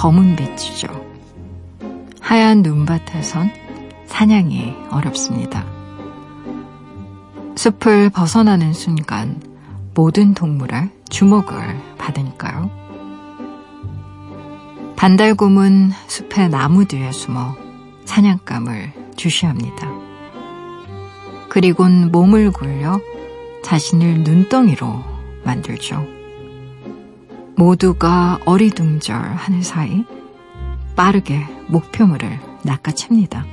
검은 빛이죠. 하얀 눈밭에선 사냥이 어렵습니다. 숲을 벗어나는 순간 모든 동물의 주목을 받으니까요. 반달곰은 숲의 나무 뒤에 숨어 사냥감을 주시합니다. 그리곤 몸을 굴려 자신을 눈덩이로 만들죠. 모두가 어리둥절하는 사이 빠르게 목표물을 낚아챕니다.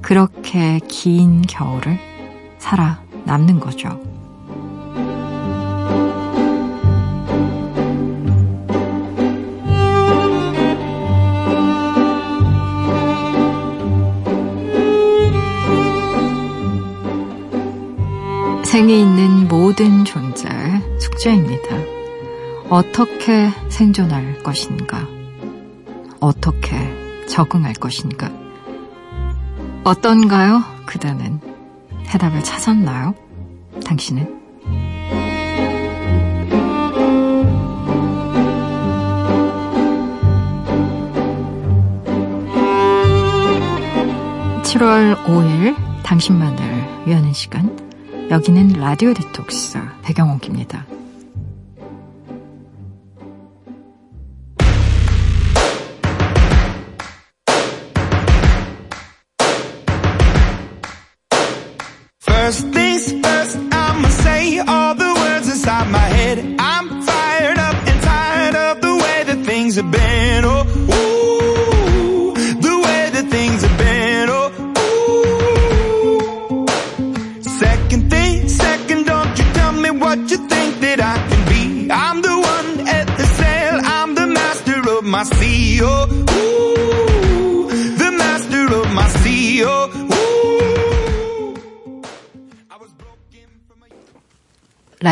그렇게 긴 겨울을 살아남는 거죠. 생에 있는 모든 존재의 숙제입니다. 어떻게 생존할 것인가? 어떻게 적응할 것인가? 어떤가요? 그대는 해답을 찾았나요? 당신은? (7월 5일) 당신만을 위하는 시간 여기는 라디오 디톡스 배경옥입니다.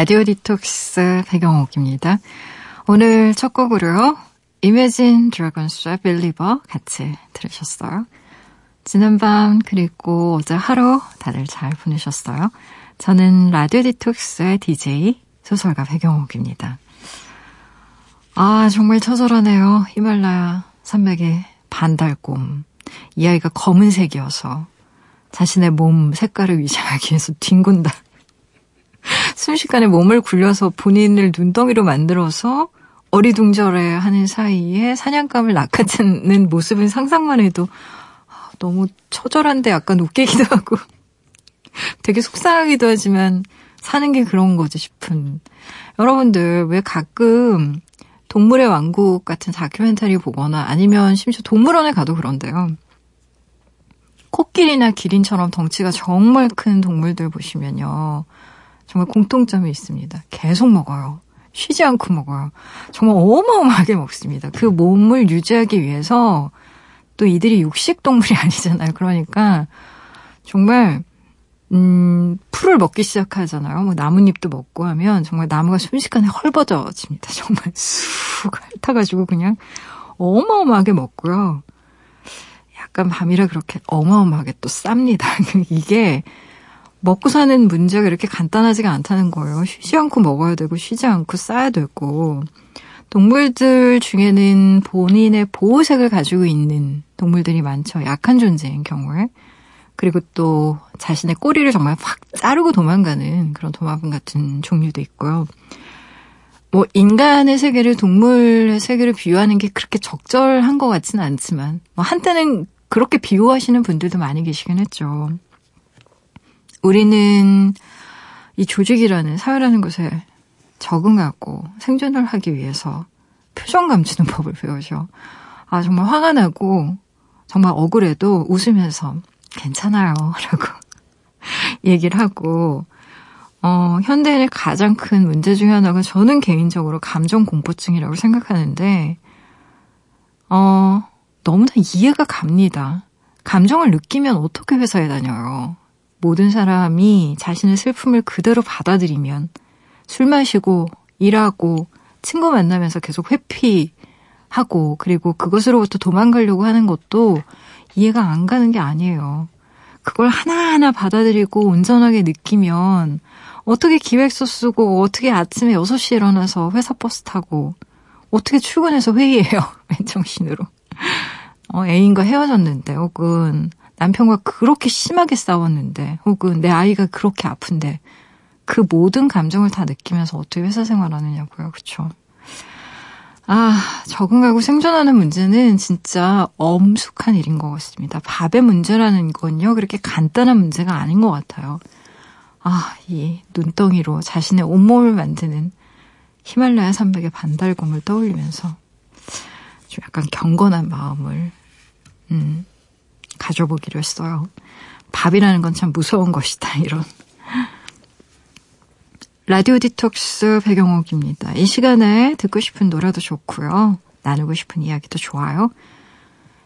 라디오 디톡스 배경옥입니다. 오늘 첫 곡으로요. Imagine Dragons의 Believer 같이 들으셨어요. 지난밤 그리고 어제 하루 다들 잘 보내셨어요. 저는 라디오 디톡스의 DJ 소설가 배경옥입니다. 아 정말 처절하네요. 히말라야 산맥의 반달곰. 이 아이가 검은색이어서 자신의 몸 색깔을 위장하기 위해서 뒹군다. 순식간에 몸을 굴려서 본인을 눈덩이로 만들어서 어리둥절해 하는 사이에 사냥감을 낚아채는 모습은 상상만 해도 아, 너무 처절한데 약간 웃기기도 하고 되게 속상하기도 하지만 사는 게 그런 거지 싶은 여러분들 왜 가끔 동물의 왕국 같은 다큐멘터리 보거나 아니면 심지어 동물원에 가도 그런데요. 코끼리나 기린처럼 덩치가 정말 큰 동물들 보시면요. 정말 공통점이 있습니다. 계속 먹어요. 쉬지 않고 먹어요. 정말 어마어마하게 먹습니다. 그 몸을 유지하기 위해서 또 이들이 육식 동물이 아니잖아요. 그러니까 정말 음, 풀을 먹기 시작하잖아요. 뭐 나뭇잎도 먹고 하면 정말 나무가 순식간에 헐버져집니다. 정말 쑥 핥아가지고 그냥 어마어마하게 먹고요. 약간 밤이라 그렇게 어마어마하게 또 쌉니다. 이게 먹고 사는 문제가 이렇게 간단하지가 않다는 거예요. 쉬지 않고 먹어야 되고 쉬지 않고 싸야 되고 동물들 중에는 본인의 보호색을 가지고 있는 동물들이 많죠. 약한 존재인 경우에. 그리고 또 자신의 꼬리를 정말 확 자르고 도망가는 그런 도마뱀 같은 종류도 있고요. 뭐 인간의 세계를 동물의 세계를 비유하는 게 그렇게 적절한 것 같지는 않지만 뭐 한때는 그렇게 비유하시는 분들도 많이 계시긴 했죠. 우리는 이 조직이라는 사회라는 것에 적응하고 생존을 하기 위해서 표정 감추는 법을 배우죠. 아, 정말 화가 나고 정말 억울해도 웃으면서 괜찮아요. 라고 얘기를 하고, 어, 현대인의 가장 큰 문제 중에 하나가 저는 개인적으로 감정 공포증이라고 생각하는데, 어, 너무나 이해가 갑니다. 감정을 느끼면 어떻게 회사에 다녀요? 모든 사람이 자신의 슬픔을 그대로 받아들이면 술 마시고 일하고 친구 만나면서 계속 회피하고 그리고 그것으로부터 도망가려고 하는 것도 이해가 안 가는 게 아니에요. 그걸 하나하나 받아들이고 온전하게 느끼면 어떻게 기획서 쓰고 어떻게 아침에 6시에 일어나서 회사 버스 타고 어떻게 출근해서 회의해요. 맨정신으로. 어, 애인과 헤어졌는데 혹은 남편과 그렇게 심하게 싸웠는데 혹은 내 아이가 그렇게 아픈데 그 모든 감정을 다 느끼면서 어떻게 회사 생활하느냐고요. 그렇죠? 아, 적응하고 생존하는 문제는 진짜 엄숙한 일인 것 같습니다. 밥의 문제라는 건요, 그렇게 간단한 문제가 아닌 것 같아요. 아, 이 눈덩이로 자신의 온몸을 만드는 히말라야 산맥의 반달곰을 떠올리면서 좀 약간 경건한 마음을, 음, 가져보기로 했어요. 밥이라는 건 참 무서운 것이다, 이런. 라디오 디톡스 배경옥입니다. 이 시간에 듣고 싶은 노래도 좋고요. 나누고 싶은 이야기도 좋아요.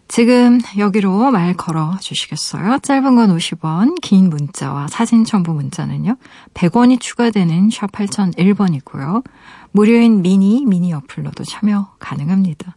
지금 여기로 말 걸어 주시겠어요? 짧은 건 50원, 긴 문자와 사진 첨부 문자는요. 100원이 추가되는 샵 8001번이고요. 무료인 미니, 미니 어플로도 참여 가능합니다.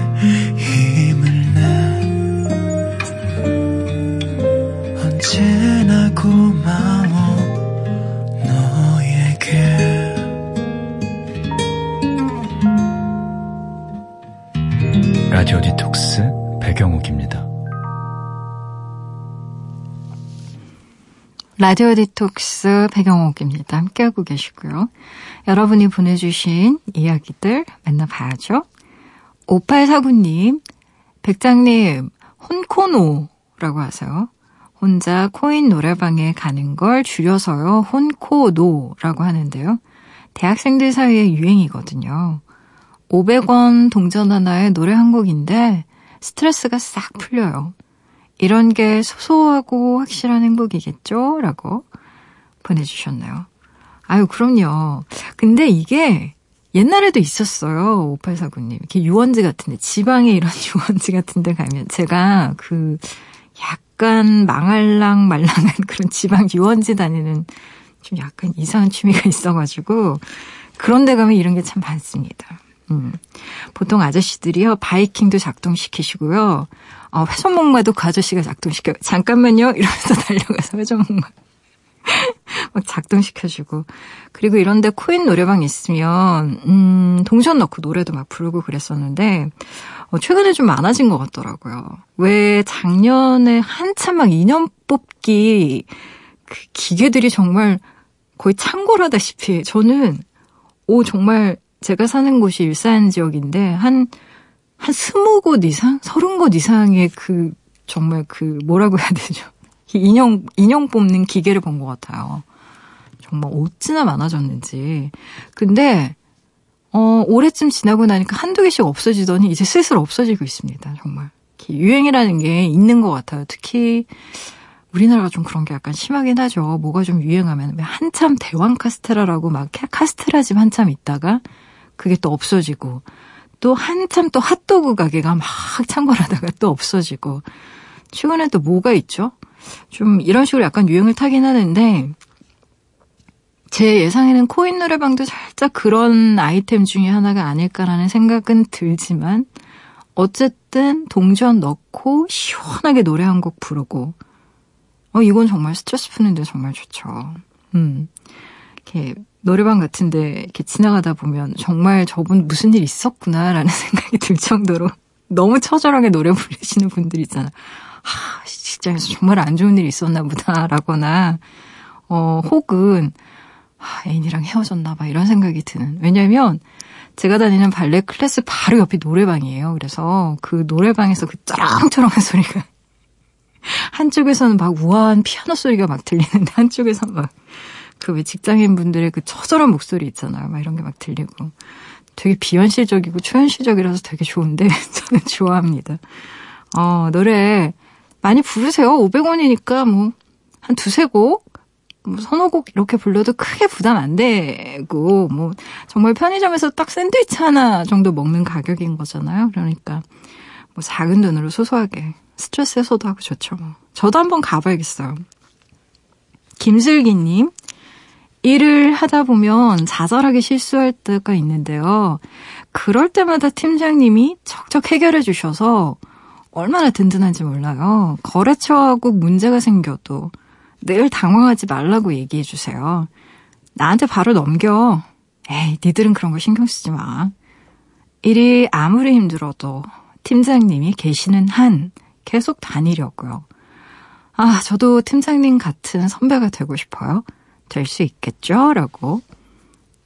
라디오 디톡스 배경옥입니다. 함께하고 계시고요. 여러분이 보내주신 이야기들 만나봐야죠. 5849님, 백장님, 혼코노라고 하세요. 혼자 코인 노래방에 가는 걸 줄여서요, 혼코노라고 하는데요. 대학생들 사이에 유행이거든요. 500원 동전 하나에 노래 한 곡인데 스트레스가 싹 풀려요. 이런 게 소소하고 확실한 행복이겠죠? 라고 보내주셨나요? 아유, 그럼요. 근데 이게 옛날에도 있었어요. 5849님. 이렇게 유원지 같은데, 지방에 이런 유원지 같은데 가면 제가 그 약간 망할랑 말랑한 그런 지방 유원지 다니는 좀 약간 이상한 취미가 있어가지고 그런 데 가면 이런 게 참 많습니다. 음. 보통 아저씨들이요, 바이킹도 작동시키시고요, 어, 회전목마도 그 아저씨가 작동시켜요. 잠깐만요! 이러면서 달려가서 회전목마. 막 작동시켜주고. 그리고 이런데 코인 노래방 있으면, 음, 동전 넣고 노래도 막 부르고 그랬었는데, 어, 최근에 좀 많아진 것 같더라고요. 왜 작년에 한참 막 인연 뽑기, 그 기계들이 정말 거의 창궐하다시피, 저는, 오, 정말 제가 사는 곳이 일산 지역인데 한, 한 스무 곳 이상? 서른 곳 이상의 그, 정말 그, 뭐라고 해야 되죠? 인형, 인형 뽑는 기계를 본 것 같아요. 정말 어찌나 많아졌는지. 근데, 어, 올해쯤 지나고 나니까 한두 개씩 없어지더니 이제 슬슬 없어지고 있습니다. 정말. 유행이라는 게 있는 것 같아요. 특히, 우리나라가 좀 그런 게 약간 심하긴 하죠. 뭐가 좀 유행하면 한참 대왕 카스테라라고 막 카스테라 집 한참 있다가 그게 또 없어지고 또 한참 또 핫도그 가게가 막 창궐하다가 또 없어지고 최근에 또 뭐가 있죠? 좀 이런 식으로 약간 유행을 타긴 하는데 제 예상에는 코인 노래방도 살짝 그런 아이템 중에 하나가 아닐까라는 생각은 들지만 어쨌든 동전 넣고 시원하게 노래 한 곡 부르고 어 이건 정말 스트레스 푸는데 정말 좋죠. 음. 이렇게 노래방 같은데 이렇게 지나가다 보면 정말 저분 무슨 일 있었구나라는 생각이 들 정도로 너무 처절하게 노래 부르시는 분들 있잖아. 하, 직장에서 정말 안 좋은 일이 있었나 보다라거나 어 혹은 아, 애인이랑 헤어졌나 봐 이런 생각이 드는. 왜냐면 제가 다니는 발레 클래스 바로 옆이 노래방이에요. 그래서 그 노래방에서 그 쩌렁쩌렁한 소리가 한쪽에서는 막 우아한 피아노 소리가 막 들리는데 한쪽에서는 막 그 왜 직장인 분들의 그 처절한 목소리 있잖아요. 막 이런 게 막 들리고. 되게 비현실적이고 초현실적이라서 되게 좋은데 저는 좋아합니다. 어, 노래 많이 부르세요. 500원이니까 뭐 한 두세 곡 뭐 서너 곡 이렇게 불러도 크게 부담 안 되고 뭐 정말 편의점에서 딱 샌드위치 하나 정도 먹는 가격인 거잖아요. 그러니까 뭐 작은 돈으로 소소하게 스트레스 해소도 하고 좋죠. 뭐. 저도 한번 가봐야겠어요. 김슬기님, 일을 하다 보면 자잘하게 실수할 때가 있는데요. 그럴 때마다 팀장님이 척척 해결해 주셔서 얼마나 든든한지 몰라요. 거래처하고 문제가 생겨도 늘 당황하지 말라고 얘기해 주세요. 나한테 바로 넘겨. 에이, 니들은 그런 거 신경 쓰지 마. 일이 아무리 힘들어도 팀장님이 계시는 한 계속 다니려고요. 아, 저도 팀장님 같은 선배가 되고 싶어요. 될 수 있겠죠? 라고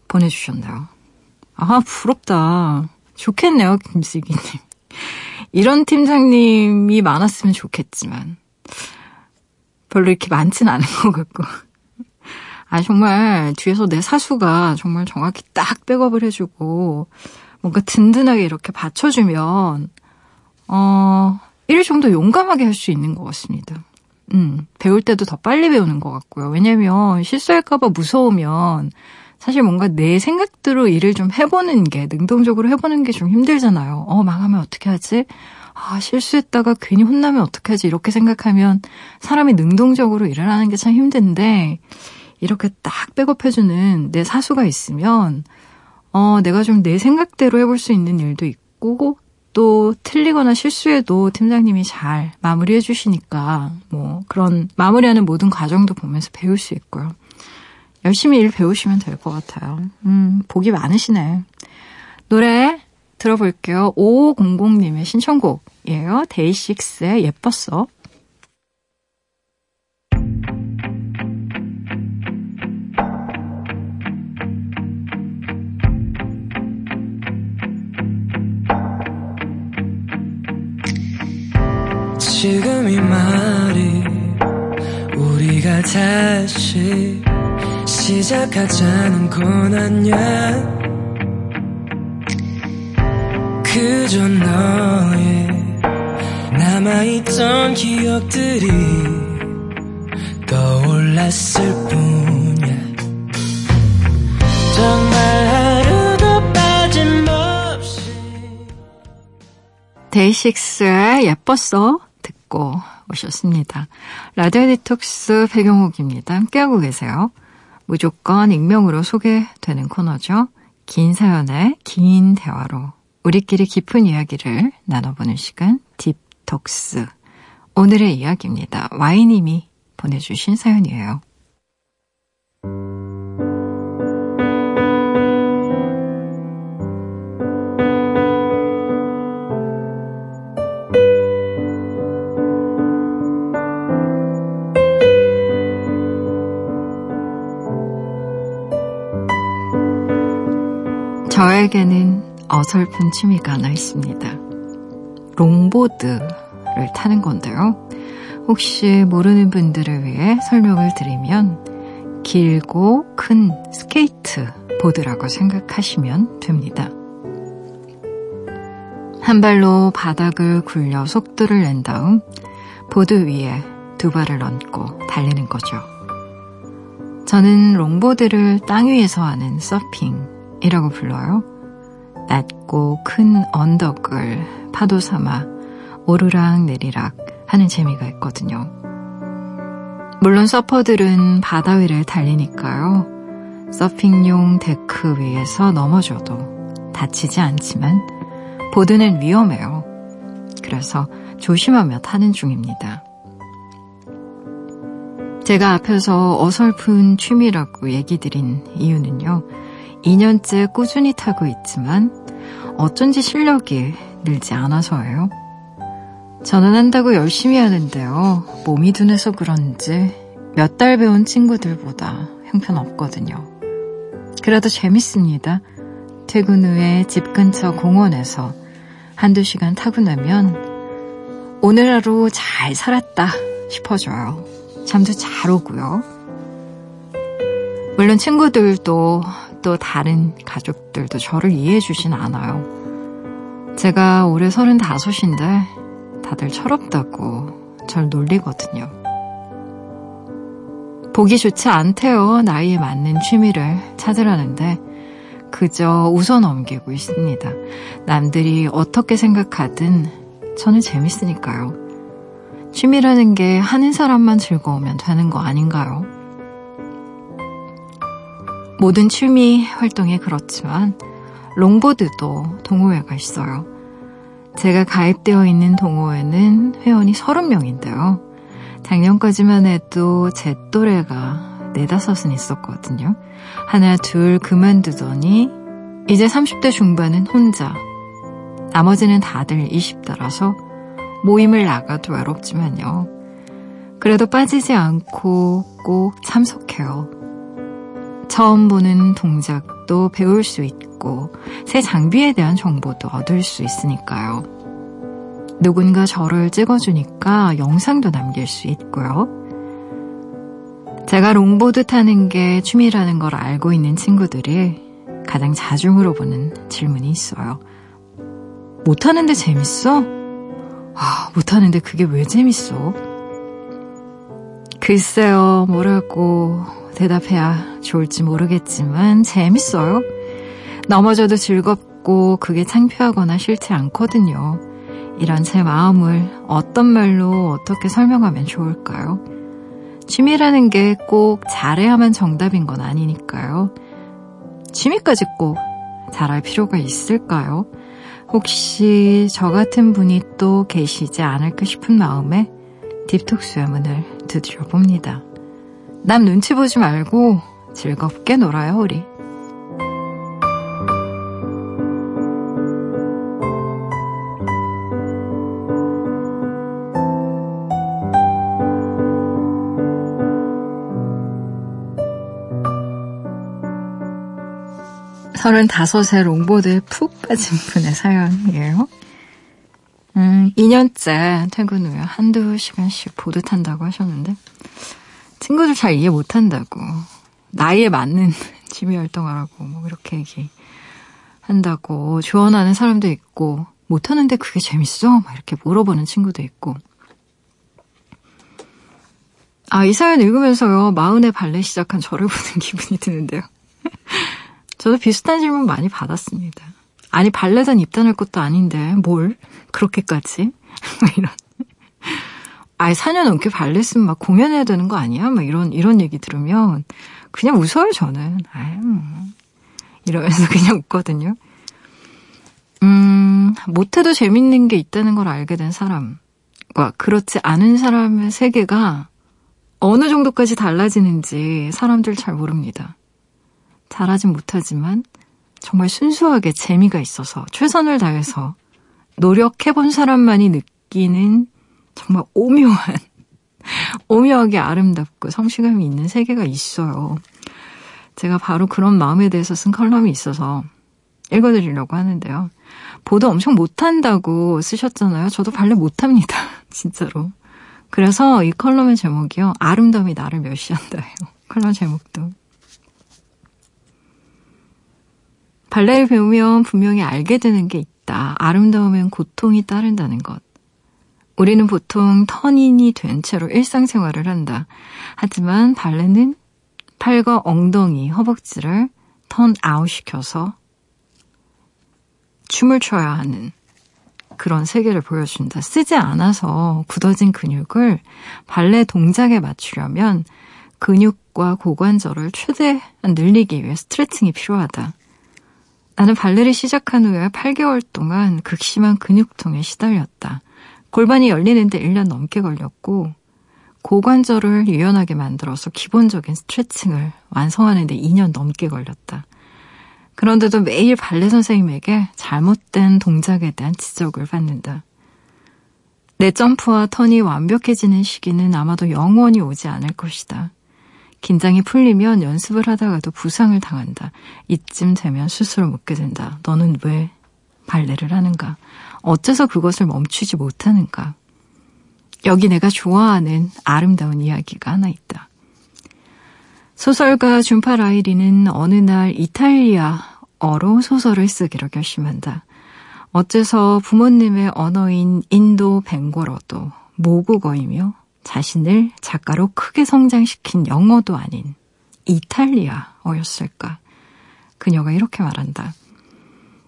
보내주셨네요. 아, 부럽다. 좋겠네요, 김슬기님. 이런 팀장님이 많았으면 좋겠지만, 별로 이렇게 많진 않은 것 같고. 아, 정말 뒤에서 내 사수가 정말 정확히 딱 백업을 해주고, 뭔가 든든하게 이렇게 받쳐주면, 어, 일좀더 용감하게 할 수 있는 것 같습니다. 음, 배울 때도 더 빨리 배우는 것 같고요. 왜냐면 실수할까봐 무서우면 사실 뭔가 내 생각대로 일을 좀 해보는 게, 능동적으로 해보는 게 좀 힘들잖아요. 어, 망하면 어떻게 하지? 아, 실수했다가 괜히 혼나면 어떡하지? 이렇게 생각하면 사람이 능동적으로 일을 하는 게 참 힘든데, 이렇게 딱 백업해주는 내 사수가 있으면, 어, 내가 좀 내 생각대로 해볼 수 있는 일도 있고, 또 틀리거나 실수해도 팀장님이 잘 마무리해 주시니까, 뭐, 그런 마무리하는 모든 과정도 보면서 배울 수 있고요. 열심히 일 배우시면 될 것 같아요. 음, 복이 많으시네. 노래 들어볼게요. 5500님의 신청곡이에요. 데이식스의 예뻤어. 지금 이 말이 우리가 다시 시작하자는 건 아냐 그저 너의 남아있던 기억들이 떠올랐을 뿐이야. 정말 하루도 빠짐없이. 데이식스의 예뻤어 듣고 오셨습니다. 라디오 디톡스 배경옥입니다. 함께하고 계세요. 무조건 익명으로 소개되는 코너죠. 긴 사연의 긴 대화로 우리끼리 깊은 이야기를 나눠보는 시간 딥톡스. 오늘의 이야기입니다. Y님이 보내주신 사연이에요. 저에게는 어설픈 취미가 하나 있습니다. 롱보드를 타는 건데요. 혹시 모르는 분들을 위해 설명을 드리면 길고 큰 스케이트 보드라고 생각하시면 됩니다. 한 발로 바닥을 굴려 속도를 낸 다음 보드 위에 두 발을 얹고 달리는 거죠. 저는 롱보드를 땅 위에서 하는 서핑 이라고 불러요. 낮고 큰 언덕을 파도 삼아 오르락 내리락 하는 재미가 있거든요. 물론 서퍼들은 바다 위를 달리니까요. 서핑용 데크 위에서 넘어져도 다치지 않지만 보드는 위험해요. 그래서 조심하며 타는 중입니다. 제가 앞에서 어설픈 취미라고 얘기 드린 이유는요. 2년째 꾸준히 타고 있지만 어쩐지 실력이 늘지 않아서예요. 저는 한다고 열심히 하는데요. 몸이 둔해서 그런지 몇 달 배운 친구들보다 형편없거든요. 그래도 재밌습니다. 퇴근 후에 집 근처 공원에서 한두 시간 타고 나면 오늘 하루 잘 살았다 싶어져요. 잠도 잘 오고요. 물론 친구들도 또 다른 가족들도 저를 이해해 주진 않아요. 제가 올해 35인데 다들 철없다고 절 놀리거든요. 보기 좋지 않대요. 나이에 맞는 취미를 찾으라는데 그저 웃어 넘기고 있습니다. 남들이 어떻게 생각하든 저는 재밌으니까요. 취미라는 게 하는 사람만 즐거우면 되는 거 아닌가요? 모든 취미 활동이 그렇지만 롱보드도 동호회가 있어요. 제가 가입되어 있는 동호회는 회원이 30명인데요. 작년까지만 해도 제 또래가 네다섯은 있었거든요. 하나, 둘 그만두더니 이제 30대 중반은 혼자. 나머지는 다들 20대라서 모임을 나가도 외롭지만요. 그래도 빠지지 않고 꼭 참석해요. 처음 보는 동작도 배울 수 있고 새 장비에 대한 정보도 얻을 수 있으니까요. 누군가 저를 찍어주니까 영상도 남길 수 있고요. 제가 롱보드 타는 게 취미라는 걸 알고 있는 친구들이 가장 자주 물어보는 질문이 있어요. 못하는데 재밌어? 아, 못하는데 그게 왜 재밌어? 글쎄요, 뭐라고 대답해야 좋을지 모르겠지만 재밌어요. 넘어져도 즐겁고 그게 창피하거나 싫지 않거든요. 이런 제 마음을 어떤 말로 어떻게 설명하면 좋을까요? 취미라는 게 꼭 잘해야만 정답인 건 아니니까요. 취미까지 꼭 잘할 필요가 있을까요? 혹시 저 같은 분이 또 계시지 않을까 싶은 마음에 딥톡스의 문을 두드려 봅니다. 남 눈치 보지 말고 즐겁게 놀아요, 우리. 서른다섯에 롱보드에 푹 빠진 분의 사연이에요. 음, 2년째 퇴근 후에 한두 시간씩 보드 탄다고 하셨는데, 친구들 잘 이해 못 한다고, 나이에 맞는 취미 활동하라고, 뭐, 이렇게 얘기 한다고, 조언하는 사람도 있고, 못하는데 그게 재밌어? 막 이렇게 물어보는 친구도 있고. 아, 이 사연 읽으면서요, 마흔에 발레 시작한 저를 보는 기분이 드는데요. 저도 비슷한 질문 많이 받았습니다. 아니 발레단 입단할 것도 아닌데 뭘 그렇게까지 이런 아예 4년 넘게 발레 쓰면 막 공연해야 되는 거 아니야? 막 이런 이런 얘기 들으면 그냥 웃어요 저는. 아유 뭐. 이러면서 그냥 웃거든요. 음 못해도 재밌는 게 있다는 걸 알게 된 사람과 그렇지 않은 사람의 세계가 어느 정도까지 달라지는지 사람들 잘 모릅니다. 잘하진 못하지만 정말 순수하게 재미가 있어서 최선을 다해서 노력해본 사람만이 느끼는 정말 오묘한, 오묘하게 아름답고 성취감이 있는 세계가 있어요. 제가 바로 그런 마음에 대해서 쓴 컬럼이 있어서 읽어드리려고 하는데요. 보도 엄청 못한다고 쓰셨잖아요. 저도 발레 못합니다. 진짜로. 그래서 이 컬럼의 제목이요. 아름다움이 나를 멸시한다예요. 컬럼 제목도. 발레를 배우면 분명히 알게 되는 게 있다. 아름다우면 고통이 따른다는 것. 우리는 보통 turn in이 된 채로 일상생활을 한다. 하지만 발레는 팔과 엉덩이, 허벅지를 turn out 시켜서 춤을 춰야 하는 그런 세계를 보여준다. 쓰지 않아서 굳어진 근육을 발레 동작에 맞추려면 근육과 고관절을 최대한 늘리기 위해 스트레칭이 필요하다. 나는 발레를 시작한 후에 8개월 동안 극심한 근육통에 시달렸다. 골반이 열리는데 1년 넘게 걸렸고 고관절을 유연하게 만들어서 기본적인 스트레칭을 완성하는데 2년 넘게 걸렸다. 그런데도 매일 발레 선생님에게 잘못된 동작에 대한 지적을 받는다. 내 점프와 턴이 완벽해지는 시기는 아마도 영원히 오지 않을 것이다. 긴장이 풀리면 연습을 하다가도 부상을 당한다. 이쯤 되면 스스로 묻게 된다. 너는 왜 발레를 하는가? 어째서 그것을 멈추지 못하는가? 여기 내가 좋아하는 아름다운 이야기가 하나 있다. 소설가 준파 라이리는 어느 날 이탈리아어로 소설을 쓰기로 결심한다. 어째서 부모님의 언어인 인도 벵고어도 모국어이며 자신을 작가로 크게 성장시킨 영어도 아닌 이탈리아어였을까? 그녀가 이렇게 말한다.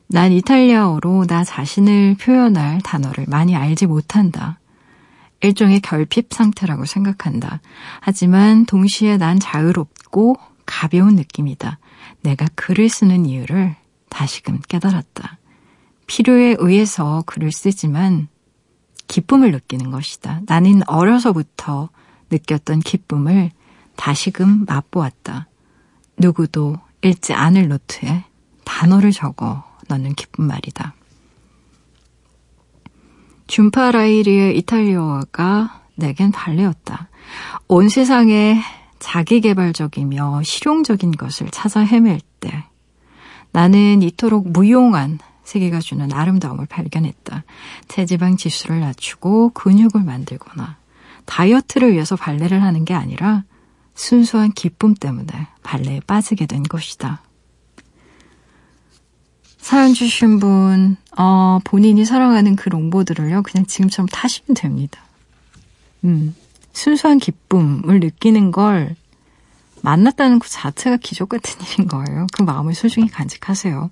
난 이탈리아어로 나 자신을 표현할 단어를 많이 알지 못한다. 일종의 결핍 상태라고 생각한다. 하지만 동시에 난 자유롭고 가벼운 느낌이다. 내가 글을 쓰는 이유를 다시금 깨달았다. 필요에 의해서 글을 쓰지만 기쁨을 느끼는 것이다. 나는 어려서부터 느꼈던 기쁨을 다시금 맛보았다. 누구도 읽지 않을 노트에 단어를 적어 넣는 기쁜 말이다. 줌파라이리의 이탈리아어가 내겐 발레였다. 온 세상에 자기개발적이며 실용적인 것을 찾아 헤맬 때 나는 이토록 무용한 세계가 주는 아름다움을 발견했다. 체지방 지수를 낮추고 근육을 만들거나 다이어트를 위해서 발레를 하는 게 아니라 순수한 기쁨 때문에 발레에 빠지게 된 것이다. 사연 주신 분, 어, 본인이 사랑하는 그 롱보드를요, 그냥 지금처럼 타시면 됩니다. 음, 순수한 기쁨을 느끼는 걸 만났다는 그 자체가 기적 같은 일인 거예요. 그 마음을 소중히 간직하세요.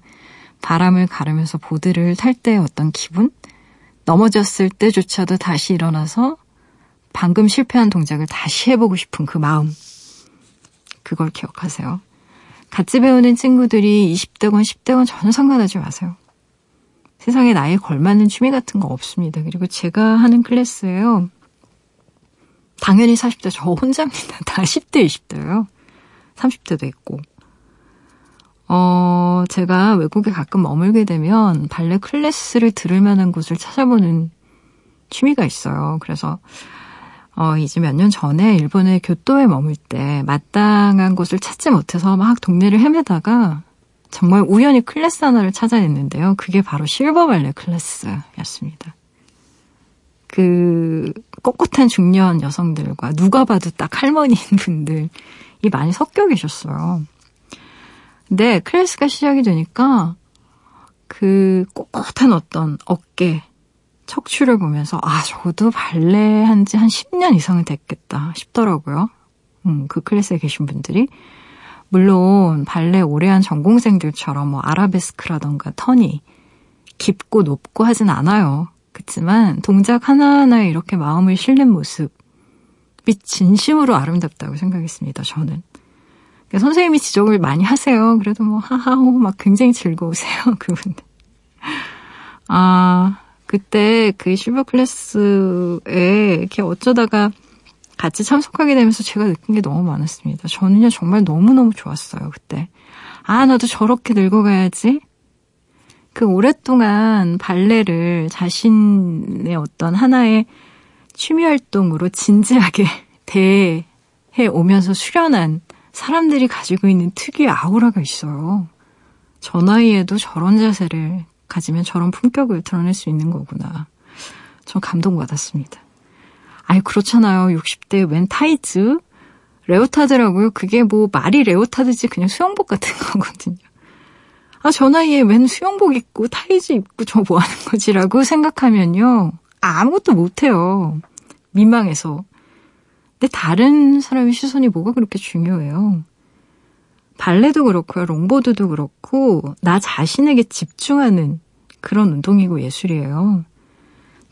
바람을 가르면서 보드를 탈 때의 어떤 기분? 넘어졌을 때조차도 다시 일어나서 방금 실패한 동작을 다시 해보고 싶은 그 마음. 그걸 기억하세요. 같이 배우는 친구들이 20대건 10대건 전혀 상관하지 마세요. 세상에 나이에 걸맞는 취미 같은 거 없습니다. 그리고 제가 하는 클래스에요. 당연히 40대 저 혼자입니다. 다 10대, 20대예요. 30대도 있고. 어, 제가 외국에 가끔 머물게 되면 발레 클래스를 들을 만한 곳을 찾아보는 취미가 있어요. 그래서 어, 이제 몇 년 전에 일본의 교토에 머물 때 마땅한 곳을 찾지 못해서 막 동네를 헤매다가 정말 우연히 클래스 하나를 찾아냈는데요. 그게 바로 실버 발레 클래스였습니다. 그 꼿꼿한 중년 여성들과 누가 봐도 딱 할머니인 분들이 많이 섞여 계셨어요. 근데 클래스가 시작이 되니까 그 꼿꼿한 어떤 어깨, 척추를 보면서 아, 저도 발레 한 지 한 10년 이상은 됐겠다 싶더라고요. 음, 그 클래스에 계신 분들이. 물론 발레 오래 한 전공생들처럼 뭐 아라베스크라던가 턴이 깊고 높고 하진 않아요. 그렇지만 동작 하나하나에 이렇게 마음을 실는 모습이 진심으로 아름답다고 생각했습니다. 저는. 그러니까 선생님이 지적을 많이 하세요. 그래도 뭐 하하호 막 굉장히 즐거우세요. 그분들. 아 그때 그 실버 클래스에 이렇게 어쩌다가 같이 참석하게 되면서 제가 느낀 게 너무 많았습니다. 저는요 정말 너무너무 좋았어요. 그때. 아 나도 저렇게 늙어가야지. 그 오랫동안 발레를 자신의 어떤 하나의 취미 활동으로 진지하게 대해 오면서 수련한 사람들이 가지고 있는 특유의 아우라가 있어요. 저 나이에도 저런 자세를 가지면 저런 품격을 드러낼 수 있는 거구나. 전 감동받았습니다. 아니, 그렇잖아요. 60대 웬 타이즈? 레오타드라고요? 그게 뭐 말이 레오타드지 그냥 수영복 같은 거거든요. 아, 저 나이에 웬 수영복 입고 타이즈 입고 저 뭐 하는 거지라고 생각하면요. 아무것도 못해요. 민망해서. 근데 다른 사람의 시선이 뭐가 그렇게 중요해요. 발레도 그렇고요. 롱보드도 그렇고 나 자신에게 집중하는 그런 운동이고 예술이에요.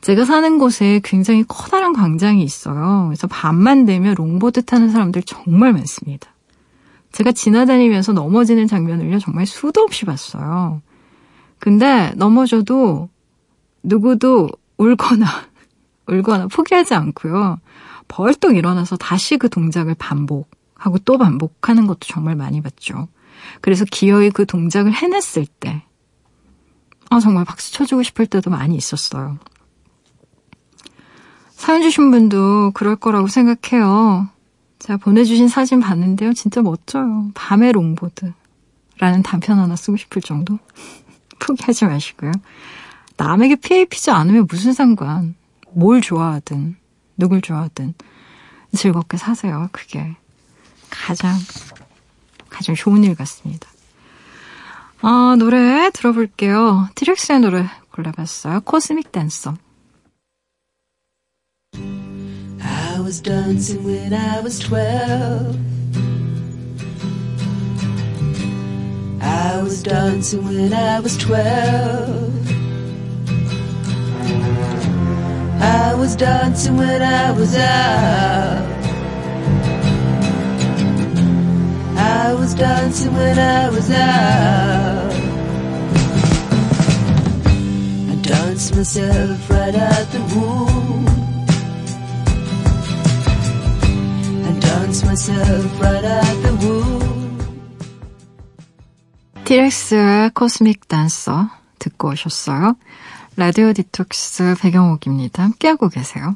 제가 사는 곳에 굉장히 커다란 광장이 있어요. 그래서 밤만 되면 롱보드 타는 사람들 정말 많습니다. 제가 지나다니면서 넘어지는 장면을요, 정말 수도 없이 봤어요. 근데 넘어져도 누구도 울거나, 울거나 포기하지 않고요. 벌떡 일어나서 다시 그 동작을 반복 하고 또 반복하는 것도 정말 많이 봤죠. 그래서 기어이 그 동작을 해냈을 때, 아, 정말 박수 쳐주고 싶을 때도 많이 있었어요. 사연 주신 분도 그럴 거라고 생각해요. 제가 보내주신 사진 봤는데요. 진짜 멋져요. 밤의 롱보드. 라는 단편 하나 쓰고 싶을 정도? 포기하지 마시고요. 남에게 피해 입히지 않으면 무슨 상관. 뭘 좋아하든. 누굴 좋아하든 즐겁게 사세요. 그게 가장 가장 좋은 일 같습니다. 아, 노래 들어볼게요. 트릭스의 노래 골라봤어요. 코스믹 댄서. I was dancing when I was twelve. I was dancing when I was twelve. I was dancing when I was out. I was dancing when I was out. I danced myself right out the womb. I danced myself right out the womb. T. Rex의 Cosmic Dancer 듣고 오셨어요. 라디오 디톡스 백영옥입니다. 함께하고 계세요.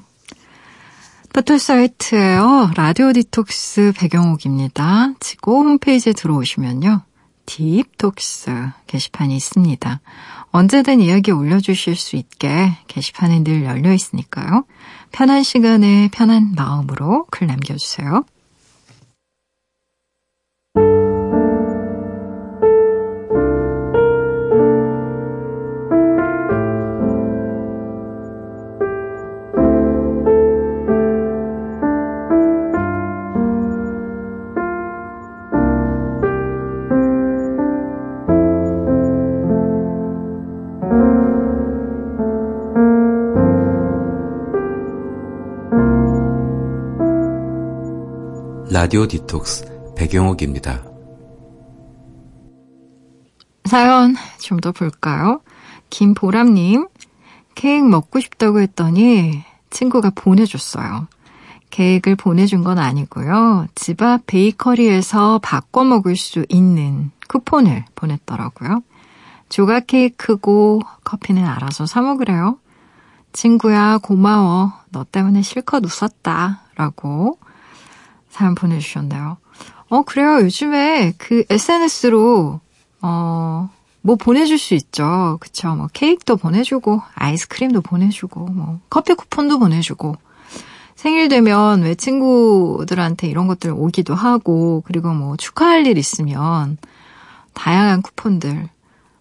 포털 사이트에요. 라디오 디톡스 백영옥입니다. 치고 홈페이지에 들어오시면요. 딥톡스 게시판이 있습니다. 언제든 이야기 올려주실 수 있게 게시판이 늘 열려 있으니까요. 편한 시간에 편한 마음으로 글 남겨주세요. 라디오 디톡스 배경옥입니다. 사연 좀 더 볼까요? 김보람님, 케이크 먹고 싶다고 했더니 친구가 보내줬어요. 케이크를 보내준 건 아니고요. 집 앞 베이커리에서 바꿔 먹을 수 있는 쿠폰을 보냈더라고요. 조각 케이크고 커피는 알아서 사 먹으래요. 친구야, 고마워. 너 때문에 실컷 웃었다. 라고 사연 보내주셨네요. 어, 그래요. 요즘에 그 SNS로, 어, 뭐 보내줄 수 있죠. 그쵸. 뭐 케이크도 보내주고, 아이스크림도 보내주고, 뭐 커피 쿠폰도 보내주고. 생일 되면 왜 친구들한테 이런 것들 오기도 하고, 그리고 뭐 축하할 일 있으면 다양한 쿠폰들,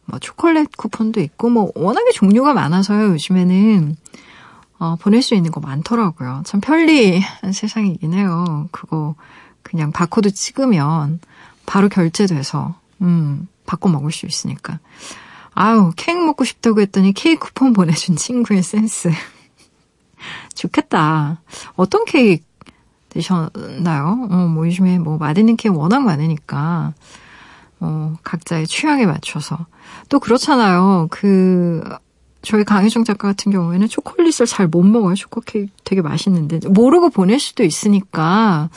뭐 초콜릿 쿠폰도 있고, 뭐 워낙에 종류가 많아서요. 요즘에는 어, 보낼 수 있는 거 많더라고요. 참 편리한 세상이긴 해요. 그거 그냥 바코드 찍으면 바로 결제돼서 음, 바꿔 먹을 수 있으니까. 아우, 케이크 먹고 싶다고 했더니 케이크 쿠폰 보내준 친구의 센스. 좋겠다. 어떤 케이크 드셨나요? 어, 뭐 요즘에 뭐 맛있는 케이크 워낙 많으니까, 어, 각자의 취향에 맞춰서. 또 그렇잖아요. 그, 저희 강혜정 작가 같은 경우에는 초콜릿을 잘 못 먹어요. 초코 케이크 되게 맛있는데. 모르고 보낼 수도 있으니까,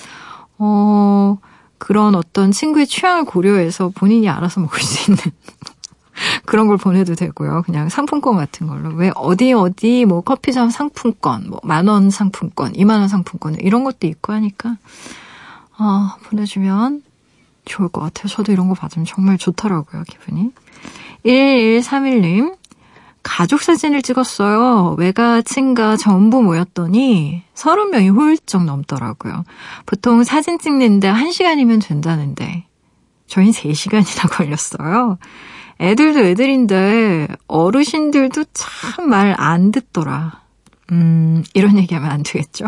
어, 그런 어떤 친구의 취향을 고려해서 본인이 알아서 먹을 수 있는 그런 걸 보내도 되고요. 그냥 상품권 같은 걸로. 왜 어디 어디 뭐 커피점 상품권, 뭐 만 원 상품권, 2만 원 상품권 이런 것도 있고 하니까 어, 보내주면 좋을 것 같아요. 저도 이런 거 받으면 정말 좋더라고요. 기분이. 1131님 가족 사진을 찍었어요. 외가, 친가 전부 모였더니 30명이 훌쩍 넘더라고요. 보통 사진 찍는데 1시간이면 된다는데 저희는 3시간이나 걸렸어요. 애들도 애들인데 어르신들도 참 말 안 듣더라. 음, 이런 얘기하면 안 되겠죠?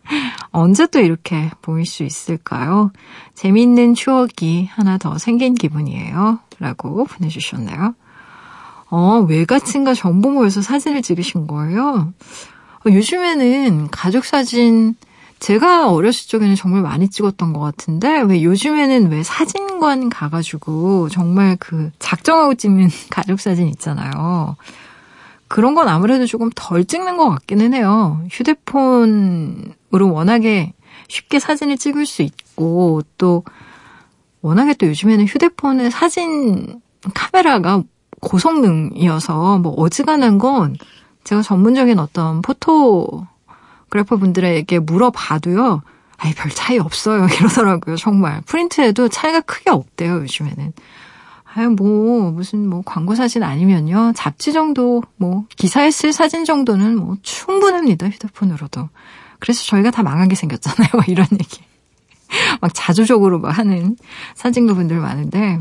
언제 또 이렇게 보일 수 있을까요? 재밌는 추억이 하나 더 생긴 기분이에요. 라고 보내주셨네요. 어, 외가친가 정보 모여서 사진을 찍으신 거예요? 어, 요즘에는 가족 사진, 제가 어렸을 적에는 정말 많이 찍었던 것 같은데, 왜 요즘에는 왜 사진관 가가지고 정말 그 작정하고 찍는 가족 사진 있잖아요. 그런 건 아무래도 조금 덜 찍는 것 같기는 해요. 휴대폰으로 워낙에 쉽게 사진을 찍을 수 있고, 또 워낙에 또 요즘에는 휴대폰에 사진 카메라가 고성능이어서 뭐 어지간한 건 제가 전문적인 어떤 포토그래퍼 분들에게 물어봐도요. 아예 별 차이 없어요. 이러더라고요. 정말. 프린트에도 차이가 크게 없대요. 요즘에는. 아유, 뭐, 무슨, 뭐, 광고 사진 아니면요. 잡지 정도, 뭐, 기사에 쓸 사진 정도는 뭐, 충분합니다. 휴대폰으로도. 그래서 저희가 다 망하게 생겼잖아요. 이런 얘기. 막 자주적으로 막 하는 사진가 분들 많은데,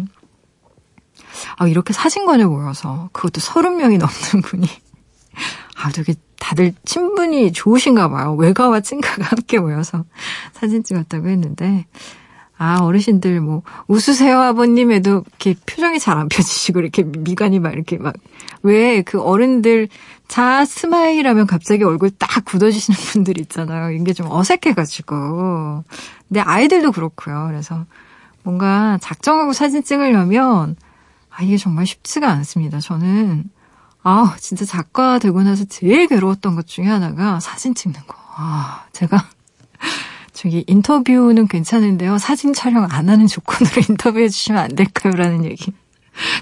아, 이렇게 사진관에 모여서 그것도 30명이 넘는 분이 아, 되게 다들 친분이 좋으신가 봐요. 외가와 친가가 함께 모여서 사진 찍었다고 했는데, 아, 어르신들 뭐, 웃으세요, 아버님에도 이렇게 표정이 잘 안 펴지시고, 이렇게 미간이 막 이렇게 막, 왜 그 어른들 자 smile 하면 갑자기 얼굴 딱 굳어지시는 분들 있잖아요. 이게 좀 어색해가지고. 근데 아이들도 그렇고요. 그래서 뭔가 작정하고 사진 찍으려면, 아, 이게 정말 쉽지가 않습니다. 저는, 아, 진짜 작가 되고 나서 제일 괴로웠던 것 중에 하나가 사진 찍는 거. 아, 제가 저기 인터뷰는 괜찮은데요. 사진 촬영 안 하는 조건으로 인터뷰해 주시면 안 될까요? 라는 얘기.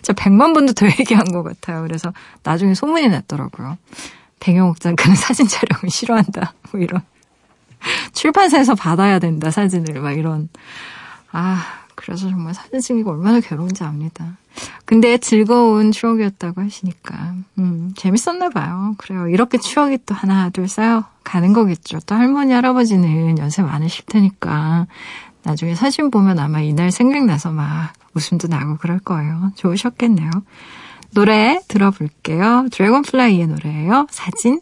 저 100만 번도 더 얘기한 것 같아요. 그래서 나중에 소문이 났더라고요. 백영옥 작가는 사진 촬영을 싫어한다. 뭐 이런. 출판사에서 받아야 된다, 사진을. 막 이런. 아, 그래서 정말 사진 찍기가 얼마나 괴로운지 압니다. 근데 즐거운 추억이었다고 하시니까, 음, 재밌었나 봐요. 그래요. 이렇게 추억이 또 하나, 둘 쌓여 가는 거겠죠. 또 할머니, 할아버지는 연세 많으실 테니까, 나중에 사진 보면 아마 이날 생각나서 막 웃음도 나고 그럴 거예요. 좋으셨겠네요. 노래 들어볼게요. 드래곤플라이의 노래예요. 사진.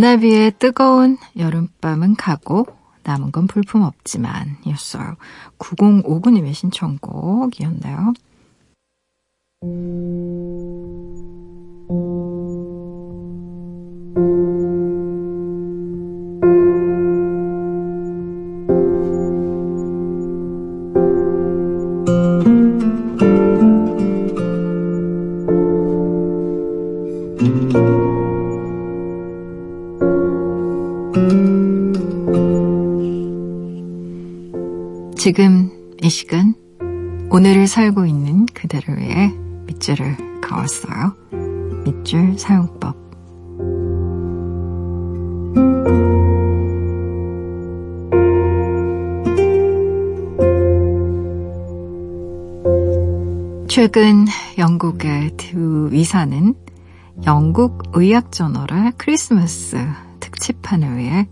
잔나비의 뜨거운 여름밤은 가고 남은 건 볼품 없지만 이었어요. 9059님의 신청곡이었나요? 지금 이 시간 오늘을 살고 있는 그대를 위해 밑줄을 그었어요. 밑줄 사용법. 최근 영국의 두 위사는 영국 의학저널의 크리스마스 특집판을 위해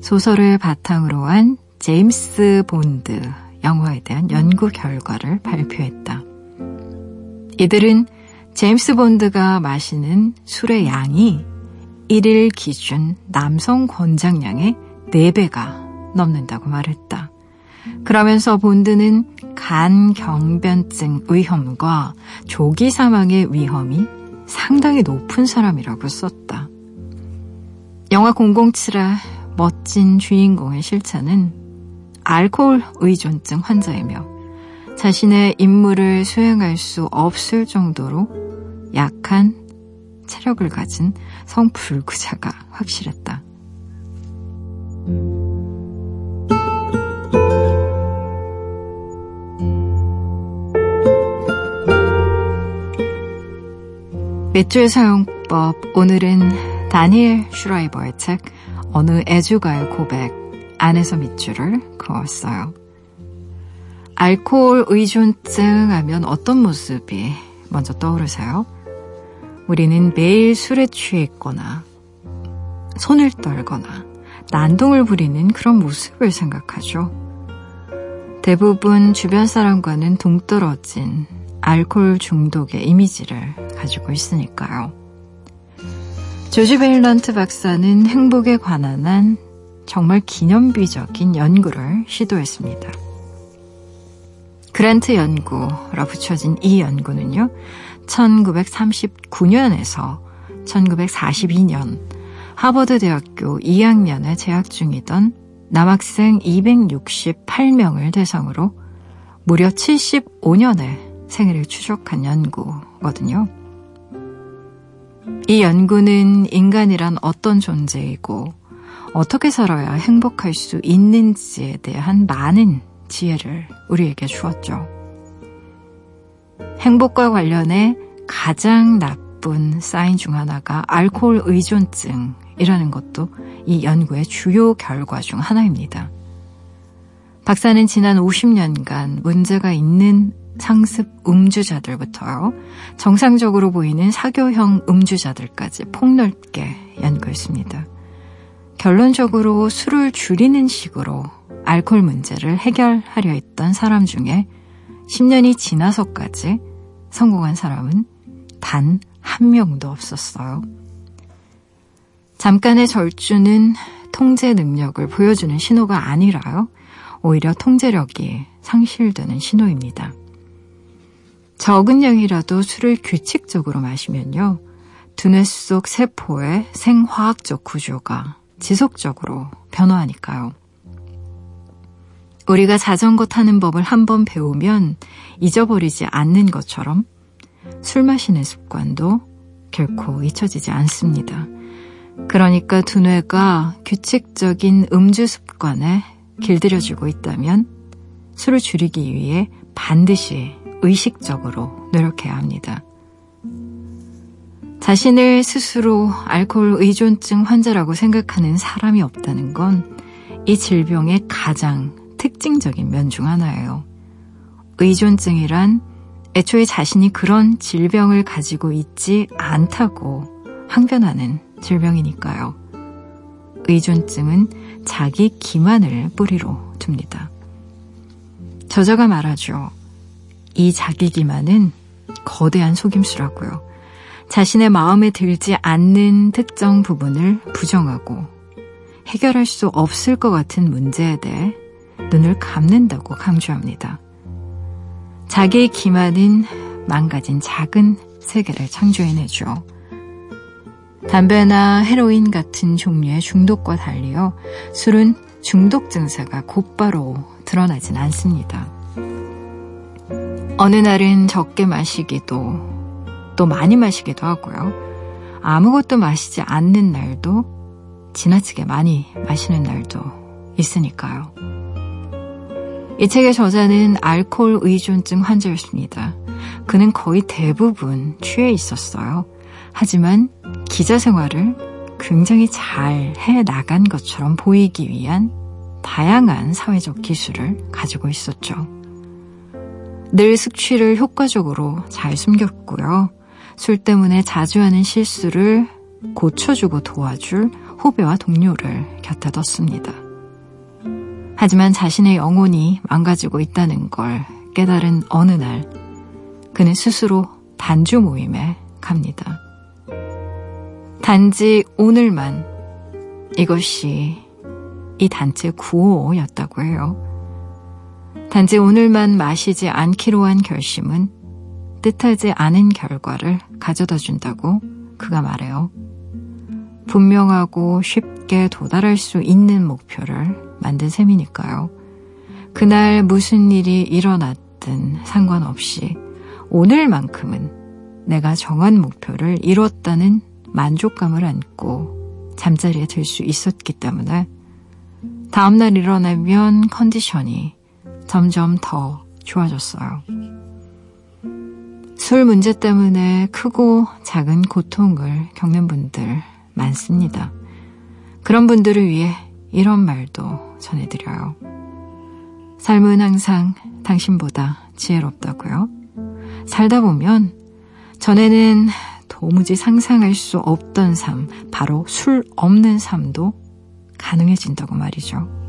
소설을 바탕으로 한 제임스 본드 영화에 대한 연구 결과를 발표했다. 이들은 제임스 본드가 마시는 술의 양이 1일 기준 남성 권장량의 4배가 넘는다고 말했다. 그러면서 본드는 간 경변증 위험과 조기 사망의 위험이 상당히 높은 사람이라고 썼다. 영화 007의 멋진 주인공의 실체는 알코올 의존증 환자이며 자신의 임무를 수행할 수 없을 정도로 약한 체력을 가진 성불구자가 확실했다. 맥주의 사용법 오늘은 다니엘 슈라이버의 책 어느 애주가의 고백 안에서 밑줄을 그었어요. 알코올 의존증 하면 어떤 모습이 먼저 떠오르세요? 우리는 매일 술에 취해 있거나 손을 떨거나 난동을 부리는 그런 모습을 생각하죠. 대부분 주변 사람과는 동떨어진 알코올 중독의 이미지를 가지고 있으니까요. 조지 베일런트 박사는 행복에 관한 한 정말 기념비적인 연구를 시도했습니다. 그란트 연구라 붙여진 이 연구는요, 1939년에서 1942년 하버드 대학교 2학년에 재학 중이던 남학생 268명을 대상으로 무려 75년의 생애를 추적한 연구거든요. 이 연구는 인간이란 어떤 존재이고 어떻게 살아야 행복할 수 있는지에 대한 많은 지혜를 우리에게 주었죠. 행복과 관련해 가장 나쁜 사인 중 하나가 알코올 의존증이라는 것도 이 연구의 주요 결과 중 하나입니다. 박사는 지난 50년간 문제가 있는 상습 음주자들부터요, 정상적으로 보이는 사교형 음주자들까지 폭넓게 연구했습니다. 결론적으로 술을 줄이는 식으로 알코올 문제를 해결하려 했던 사람 중에 10년이 지나서까지 성공한 사람은 단 한 명도 없었어요. 잠깐의 절주는 통제 능력을 보여주는 신호가 아니라요. 오히려 통제력이 상실되는 신호입니다. 적은 양이라도 술을 규칙적으로 마시면요. 두뇌 속 세포의 생화학적 구조가 지속적으로 변화하니까요. 우리가 자전거 타는 법을 한번 배우면 잊어버리지 않는 것처럼 술 마시는 습관도 결코 잊혀지지 않습니다. 그러니까 두뇌가 규칙적인 음주 습관에 길들여지고 있다면 술을 줄이기 위해 반드시 의식적으로 노력해야 합니다. 자신을 스스로 알코올 의존증 환자라고 생각하는 사람이 없다는 건 이 질병의 가장 특징적인 면 중 하나예요. 의존증이란 애초에 자신이 그런 질병을 가지고 있지 않다고 항변하는 질병이니까요. 의존증은 자기 기만을 뿌리로 둡니다. 저자가 말하죠. 이 자기 기만은 거대한 속임수라고요. 자신의 마음에 들지 않는 특정 부분을 부정하고 해결할 수 없을 것 같은 문제에 대해 눈을 감는다고 강조합니다. 자기의 기만은 망가진 작은 세계를 창조해내죠. 담배나 헤로인 같은 종류의 중독과 달리요, 술은 중독 증세가 곧바로 드러나진 않습니다. 어느 날은 적게 마시기도, 또 많이 마시기도 하고요. 아무것도 마시지 않는 날도 지나치게 많이 마시는 날도 있으니까요. 이 책의 저자는 알코올 의존증 환자였습니다. 그는 거의 대부분 취해 있었어요. 하지만 기자 생활을 굉장히 잘 해 나간 것처럼 보이기 위한 다양한 사회적 기술을 가지고 있었죠. 늘 숙취를 효과적으로 잘 숨겼고요. 술 때문에 자주 하는 실수를 고쳐주고 도와줄 후배와 동료를 곁에 뒀습니다. 하지만 자신의 영혼이 망가지고 있다는 걸 깨달은 어느 날, 그는 스스로 단주 모임에 갑니다. 단지 오늘만 이것이 이 단체 구호였다고 해요. 단지 오늘만 마시지 않기로 한 결심은 뜻하지 않은 결과를 가져다 준다고 그가 말해요. 분명하고 쉽게 도달할 수 있는 목표를 만든 셈이니까요. 그날 무슨 일이 일어났든 상관없이 오늘만큼은 내가 정한 목표를 이뤘다는 만족감을 안고 잠자리에 들 수 있었기 때문에 다음날 일어나면 컨디션이 점점 더 좋아졌어요. 술 문제 때문에 크고 작은 고통을 겪는 분들 많습니다. 그런 분들을 위해 이런 말도 전해드려요. 삶은 항상 당신보다 지혜롭다고요. 살다 보면 전에는 도무지 상상할 수 없던 삶, 바로 술 없는 삶도 가능해진다고 말이죠.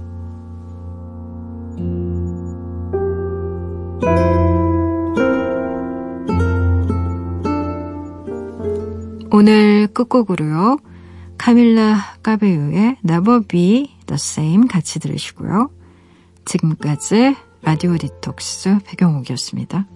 오늘 끝곡으로요. 카밀라 까베유의 Never Be The Same 같이 들으시고요. 지금까지 라디오 디톡스 배경옥이었습니다.